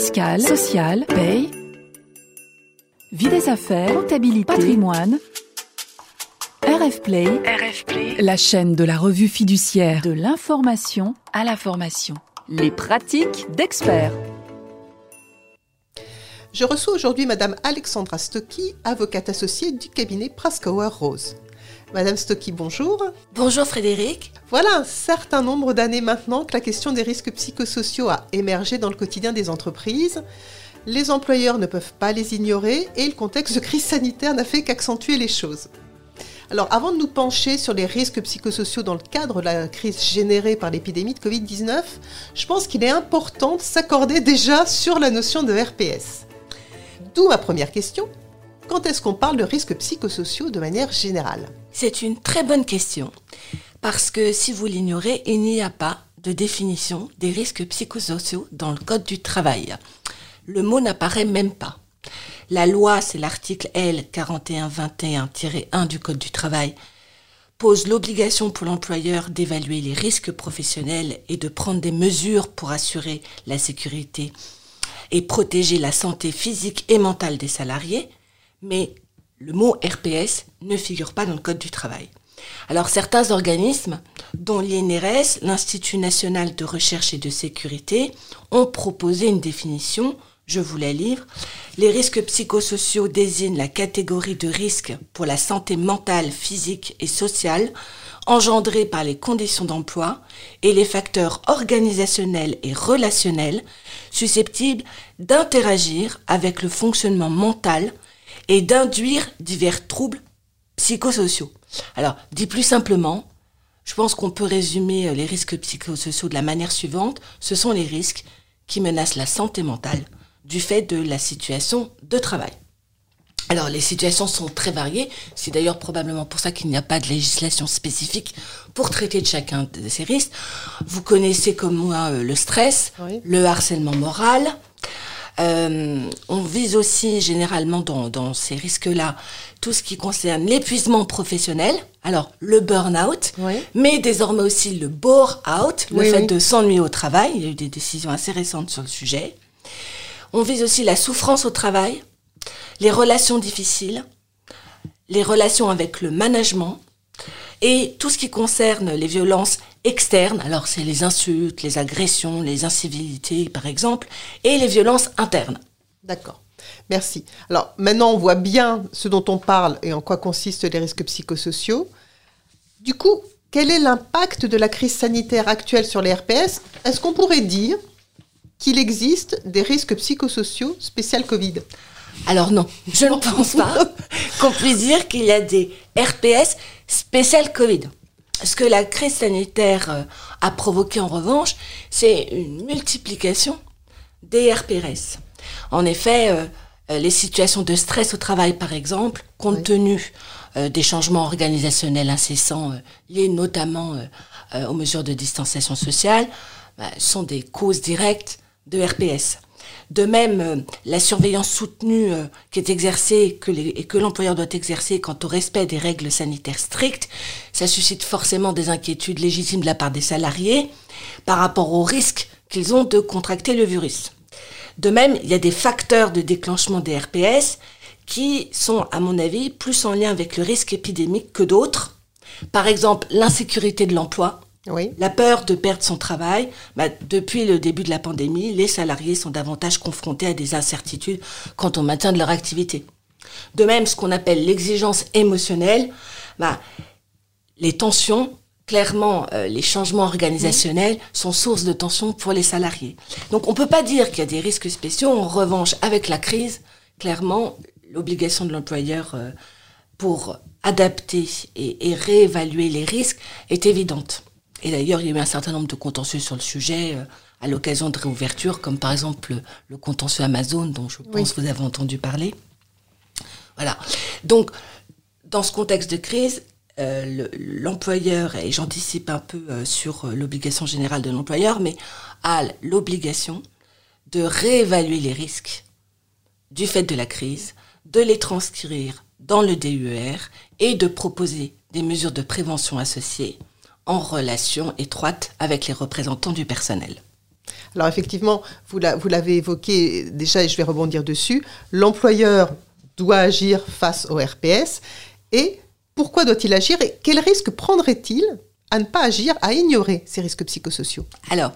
fiscale, sociale, paye, vie des affaires, comptabilité, patrimoine. RF Play, RF Play, la chaîne de la revue fiduciaire de l'information à la formation. Les pratiques d'experts. Je reçois aujourd'hui Madame Alexandra Stocky, avocate associée du cabinet Praskauer Rose. Madame Stocky, bonjour. Bonjour Frédéric. Voilà un certain nombre d'années maintenant que la question des risques psychosociaux a émergé dans le quotidien des entreprises. Les employeurs ne peuvent pas les ignorer et le contexte de crise sanitaire n'a fait qu'accentuer les choses. Alors avant de nous pencher sur les risques psychosociaux dans le cadre de la crise générée par l'épidémie de Covid-19, je pense qu'il est important de s'accorder déjà sur la notion de RPS. D'où ma première question. Quand est-ce qu'on parle de risques psychosociaux de manière générale? C'est une très bonne question. Parce que si vous l'ignorez, il n'y a pas de définition des risques psychosociaux dans le Code du travail. Le mot n'apparaît même pas. La loi, c'est l'article L 4121-1 du Code du travail, pose l'obligation pour l'employeur d'évaluer les risques professionnels et de prendre des mesures pour assurer la sécurité et protéger la santé physique et mentale des salariés, mais le mot RPS ne figure pas dans le Code du travail. Alors certains organismes, dont l'INRS, l'Institut national de recherche et de sécurité, ont proposé une définition, je vous la livre. Les risques psychosociaux désignent la catégorie de risques pour la santé mentale, physique et sociale engendrés par les conditions d'emploi et les facteurs organisationnels et relationnels susceptibles d'interagir avec le fonctionnement mental et d'induire divers troubles psychosociaux. Alors, dit plus simplement, je pense qu'on peut résumer euh, les risques psychosociaux de la manière suivante. Ce sont les risques qui menacent la santé mentale du fait de la situation de travail. Alors les situations sont très variées, c'est d'ailleurs probablement pour ça qu'il n'y a pas de législation spécifique pour traiter de chacun de ces risques. Vous connaissez comme moi euh, le stress, le harcèlement moral. Euh, on vise aussi généralement dans, ces risques-là tout ce qui concerne l'épuisement professionnel, alors le burn-out, mais désormais aussi le bore-out, le fait de s'ennuyer au travail. Il y a eu des décisions assez récentes sur le sujet. On vise aussi la souffrance au travail, les relations difficiles, les relations avec le management et tout ce qui concerne les violences externes, alors c'est les insultes, les agressions, les incivilités par exemple, et les violences internes. D'accord. Merci. Alors maintenant on voit bien ce dont on parle et en quoi consistent les risques psychosociaux. Du coup, quel est l'impact de la crise sanitaire actuelle sur les RPS Est-ce qu'on pourrait dire qu'il existe des risques psychosociaux spécial Covid? Alors non, je ne pense pas qu'on puisse dire qu'il y a des RPS spécial Covid. Ce que la crise sanitaire euh, a provoqué en revanche, c'est une multiplication des RPS. En effet, euh, euh, les situations de stress au travail, par exemple, compte tenu des changements organisationnels incessants liés notamment aux mesures de distanciation sociale, bah, sont des causes directes de RPS. De même, euh, la surveillance soutenue euh, qui est exercée et que l'employeur doit exercer quant au respect des règles sanitaires strictes, ça suscite forcément des inquiétudes légitimes de la part des salariés par rapport au risque qu'ils ont de contracter le virus. De même, il y a des facteurs de déclenchement des RPS qui sont, à mon avis, plus en lien avec le risque épidémique que d'autres. Par exemple, l'insécurité de l'emploi, la peur de perdre son travail, bah, depuis le début de la pandémie, les salariés sont davantage confrontés à des incertitudes quant au maintien de leur activité. De même, ce qu'on appelle l'exigence émotionnelle, bah, les tensions, clairement, euh, les changements organisationnels sont source de tensions pour les salariés. Donc on ne peut pas dire qu'il y a des risques spéciaux. En revanche, avec la crise, clairement, l'obligation de l'employeur euh, pour adapter et réévaluer les risques est évidente. Et d'ailleurs, il y a eu un certain nombre de contentieux sur le sujet euh, à l'occasion de réouverture, comme par exemple le, contentieux Amazon, dont je pense que vous avez entendu parler. Voilà. Donc, dans ce contexte de crise, euh, l'employeur, et j'anticipe un peu euh, sur l'obligation générale de l'employeur, mais a l'obligation de réévaluer les risques du fait de la crise, de les transcrire dans le DUR et de proposer des mesures de prévention associées en relation étroite avec les représentants du personnel. Alors effectivement, vous l'avez évoqué déjà et je vais rebondir dessus, l'employeur doit agir face au RPS et pourquoi doit-il agir et quel risque prendrait-il à ne pas agir, à ignorer ces risques psychosociaux? Alors,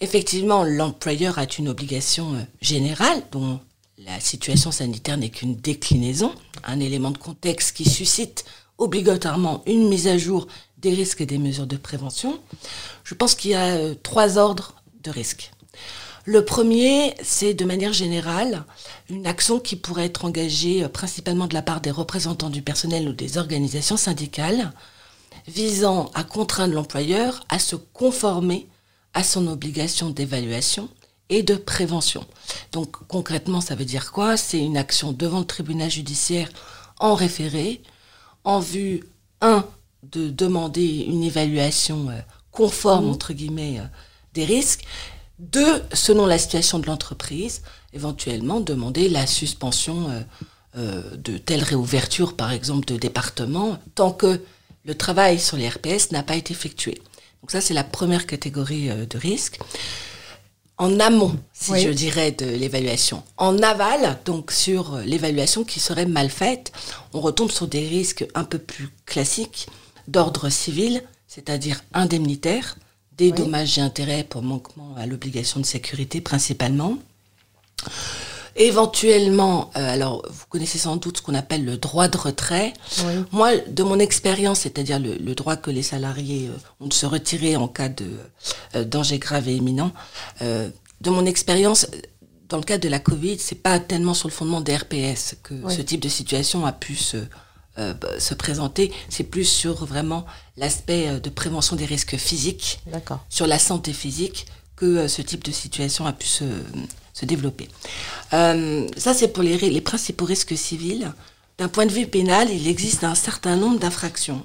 effectivement, l'employeur a une obligation euh, générale dont la situation sanitaire n'est qu'une déclinaison, un élément de contexte qui suscite obligatoirement une mise à jour des risques et des mesures de prévention. Je pense qu'il y a euh, trois ordres de risques. Le premier, c'est de manière générale une action qui pourrait être engagée euh, principalement de la part des représentants du personnel ou des organisations syndicales visant à contraindre l'employeur à se conformer à son obligation d'évaluation et de prévention. Donc concrètement, ça veut dire quoi? C'est une action devant le tribunal judiciaire en référé, en vue, un, de demander une évaluation euh, conforme, mmh. entre guillemets, euh, des risques, deux, selon la situation de l'entreprise, éventuellement demander la suspension euh, de telle réouverture, par exemple, de département, tant que le travail sur les RPS n'a pas été effectué. Donc ça, c'est la première catégorie de risque. En amont, si je dirais, de l'évaluation. En aval, donc sur l'évaluation qui serait mal faite, on retombe sur des risques un peu plus classiques d'ordre civil, c'est-à-dire indemnitaire, des dommages et intérêts pour manquement à l'obligation de sécurité principalement. Éventuellement, euh, alors vous connaissez sans doute ce qu'on appelle le droit de retrait. Moi, de mon expérience, c'est-à-dire le, droit que les salariés euh, ont de se retirer en cas de euh, danger grave et imminent, de mon expérience, dans le cas de la Covid, c'est pas tellement sur le fondement des RPS que ce type de situation a pu se, se présenter. C'est plus sur vraiment l'aspect de prévention des risques physiques, sur la santé physique, que ce type de situation a pu se, se développer. Euh, ça, c'est pour les, les, principaux risques civils. D'un point de vue pénal, il existe un certain nombre d'infractions.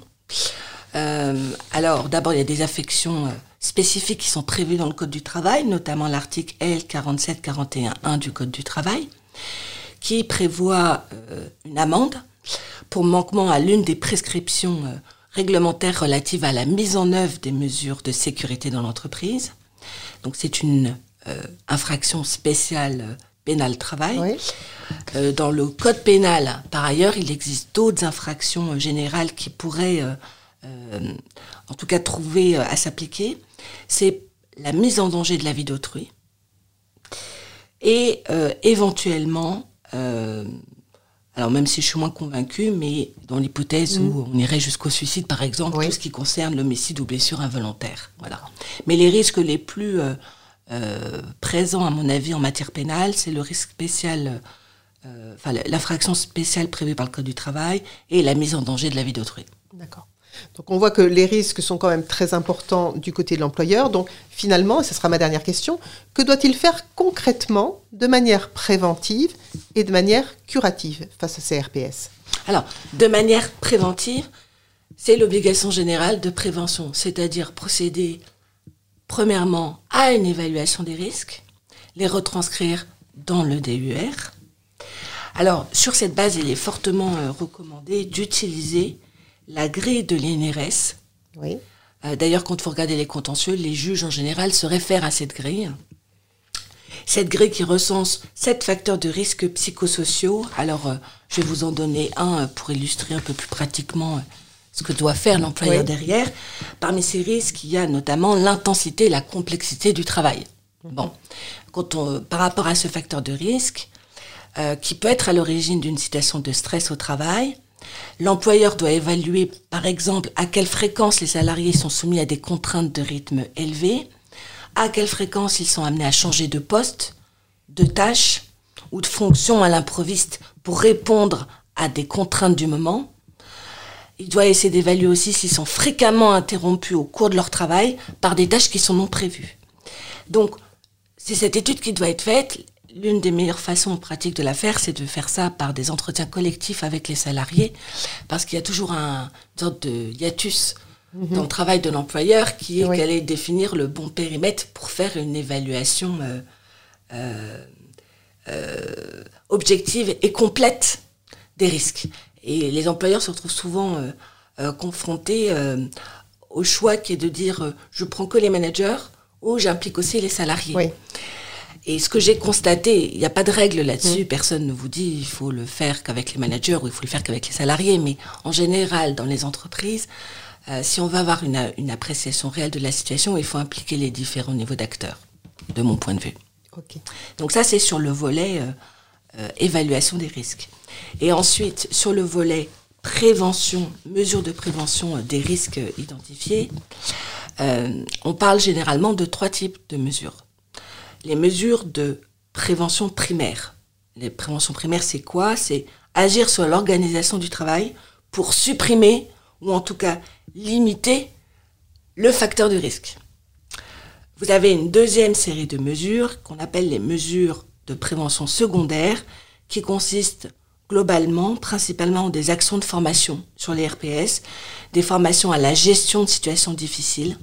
Euh, alors, d'abord, il y a des affections euh, spécifiques qui sont prévues dans le Code du travail, notamment l'article L4741.1 du Code du travail, qui prévoit une amende pour manquement à l'une des prescriptions réglementaires relatives à la mise en œuvre des mesures de sécurité dans l'entreprise. Donc, c'est une euh, infraction spéciale euh, pénale travail. Euh, dans le code pénal, par ailleurs, il existe d'autres infractions générales qui pourraient, en tout cas, trouver à s'appliquer. C'est la mise en danger de la vie d'autrui et éventuellement, alors même si je suis moins convaincue, mais dans l'hypothèse où mm. on irait jusqu'au suicide, par exemple, tout ce qui concerne l'homicide ou blessure involontaire. Voilà. Mais les risques les plus euh, présent, à mon avis, en matière pénale, c'est le risque spécial, euh, enfin l'infraction spéciale prévue par le Code du travail et la mise en danger de la vie d'autrui. D'accord. Donc on voit que les risques sont quand même très importants du côté de l'employeur. Donc finalement, et ce sera ma dernière question, que doit-il faire concrètement de manière préventive et de manière curative face à ces RPS Alors, de manière préventive, c'est l'obligation générale de prévention, c'est-à-dire procéder premièrement, à une évaluation des risques, les retranscrire dans le DUR. Alors, sur cette base, il est fortement euh, recommandé d'utiliser la grille de l'INRS. Oui. Euh, d'ailleurs, quand vous regardez les contentieux, les juges en général se réfèrent à cette grille. Cette grille qui recense sept facteurs de risque psychosociaux. Alors, euh, je vais vous en donner un pour illustrer un peu plus pratiquement ce que doit faire l'employeur derrière. Parmi ces risques, il y a notamment l'intensité et la complexité du travail. Mhm. Bon, quand on, par rapport à ce facteur de risque, euh, qui peut être à l'origine d'une situation de stress au travail, l'employeur doit évaluer, par exemple, à quelle fréquence les salariés sont soumis à des contraintes de rythme élevées, à quelle fréquence ils sont amenés à changer de poste, de tâche ou de fonction à l'improviste pour répondre à des contraintes du moment, il doit essayer d'évaluer aussi s'ils sont fréquemment interrompus au cours de leur travail par des tâches qui sont non prévues. Donc, c'est cette étude qui doit être faite. L'une des meilleures façons pratiques de la faire, c'est de faire ça par des entretiens collectifs avec les salariés, parce qu'il y a toujours un, une sorte de hiatus mhm. dans le travail de l'employeur qui est qu'elle qu'elle est définir le bon périmètre pour faire une évaluation euh, euh, euh, objective et complète des risques. Et les employeurs se retrouvent souvent confrontés au choix qui est de dire je prends que les managers ou j'implique aussi les salariés. Oui. Et ce que j'ai constaté, il n'y a pas de règle là-dessus, personne ne vous dit il faut le faire qu'avec les managers ou il faut le faire qu'avec les salariés, mais en général, dans les entreprises, euh, si on veut avoir une, une, appréciation réelle de la situation, il faut impliquer les différents niveaux d'acteurs, de mon point de vue. Ok. Donc ça, c'est sur le volet euh, euh, évaluation des risques. Et ensuite, sur le volet prévention, mesures de prévention des risques identifiés, on parle généralement de trois types de mesures. Les mesures de prévention primaire. Les préventions primaires, c'est quoi? C'est agir sur l'organisation du travail pour supprimer ou en tout cas limiter le facteur de risque. Vous avez une deuxième série de mesures qu'on appelle les mesures de prévention secondaire qui consistent globalement, principalement en des actions de formation sur les RPS, des formations à la gestion de situations difficiles.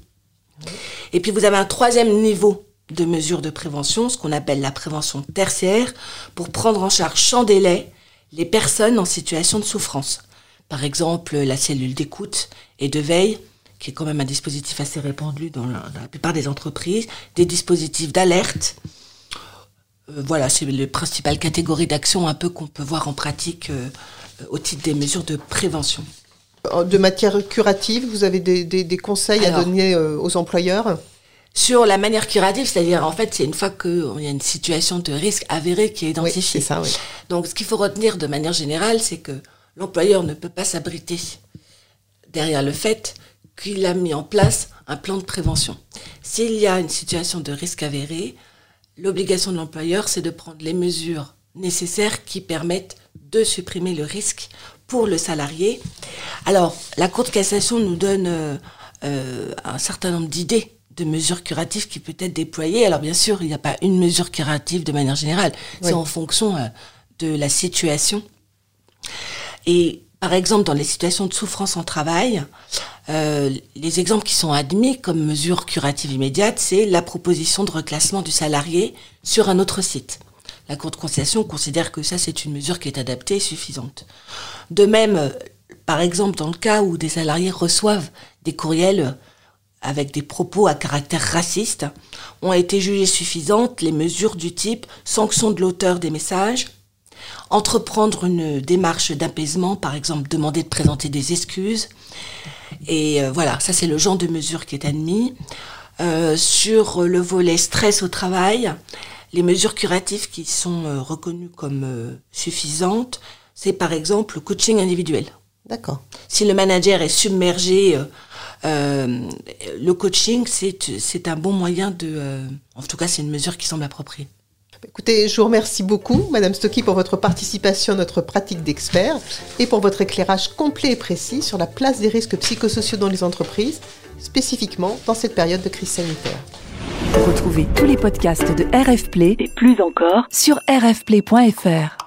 Et puis vous avez un troisième niveau de mesures de prévention, ce qu'on appelle la prévention tertiaire, pour prendre en charge sans délai les personnes en situation de souffrance. Par exemple, la cellule d'écoute et de veille, qui est quand même un dispositif assez répandu dans la, dans la plupart des entreprises, des dispositifs d'alerte. Euh, voilà, c'est les principales catégories d'action un peu qu'on peut voir en pratique euh, au titre des mesures de prévention. De matière curative, vous avez des, des, des conseils Alors, à donner euh, aux employeurs? Sur la manière curative, c'est-à-dire en fait, c'est une fois qu'il y a une situation de risque avérée qui est Oui, identifiée. c'est ça, oui. Donc, ce qu'il faut retenir de manière générale, c'est que l'employeur ne peut pas s'abriter derrière le fait qu'il a mis en place un plan de prévention. S'il y a une situation de risque avéré, l'obligation de l'employeur, c'est de prendre les mesures nécessaires qui permettent de supprimer le risque pour le salarié. Alors, la Cour de cassation nous donne euh, euh, un certain nombre d'idées de mesures curatives qui peuvent être déployées. Alors, bien sûr, il n'y a pas une mesure curative de manière générale. C'est en fonction euh, de la situation. Et par exemple, dans les situations de souffrance en travail, euh, les exemples qui sont admis comme mesure curative immédiate, c'est la proposition de reclassement du salarié sur un autre site. La Cour de conciliation considère que ça, c'est une mesure qui est adaptée et suffisante. De même, euh, par exemple, dans le cas où des salariés reçoivent des courriels avec des propos à caractère raciste, ont été jugées suffisantes les mesures du type sanction de l'auteur des messages, entreprendre une démarche d'apaisement, par exemple demander de présenter des excuses. Et euh, voilà, ça c'est le genre de mesure qui est admis. Euh, sur le volet stress au travail, les mesures curatives qui sont euh, reconnues comme suffisantes, c'est par exemple le coaching individuel. D'accord. Si le manager est submergé, le coaching, c'est c'est un bon moyen de... euh, en tout cas, c'est une mesure qui semble appropriée. Écoutez, je vous remercie beaucoup, Madame Stocky, pour votre participation à notre pratique d'expert et pour votre éclairage complet et précis sur la place des risques psychosociaux dans les entreprises, spécifiquement dans cette période de crise sanitaire. Retrouvez tous les podcasts de RF Play et plus encore sur rfplay.fr.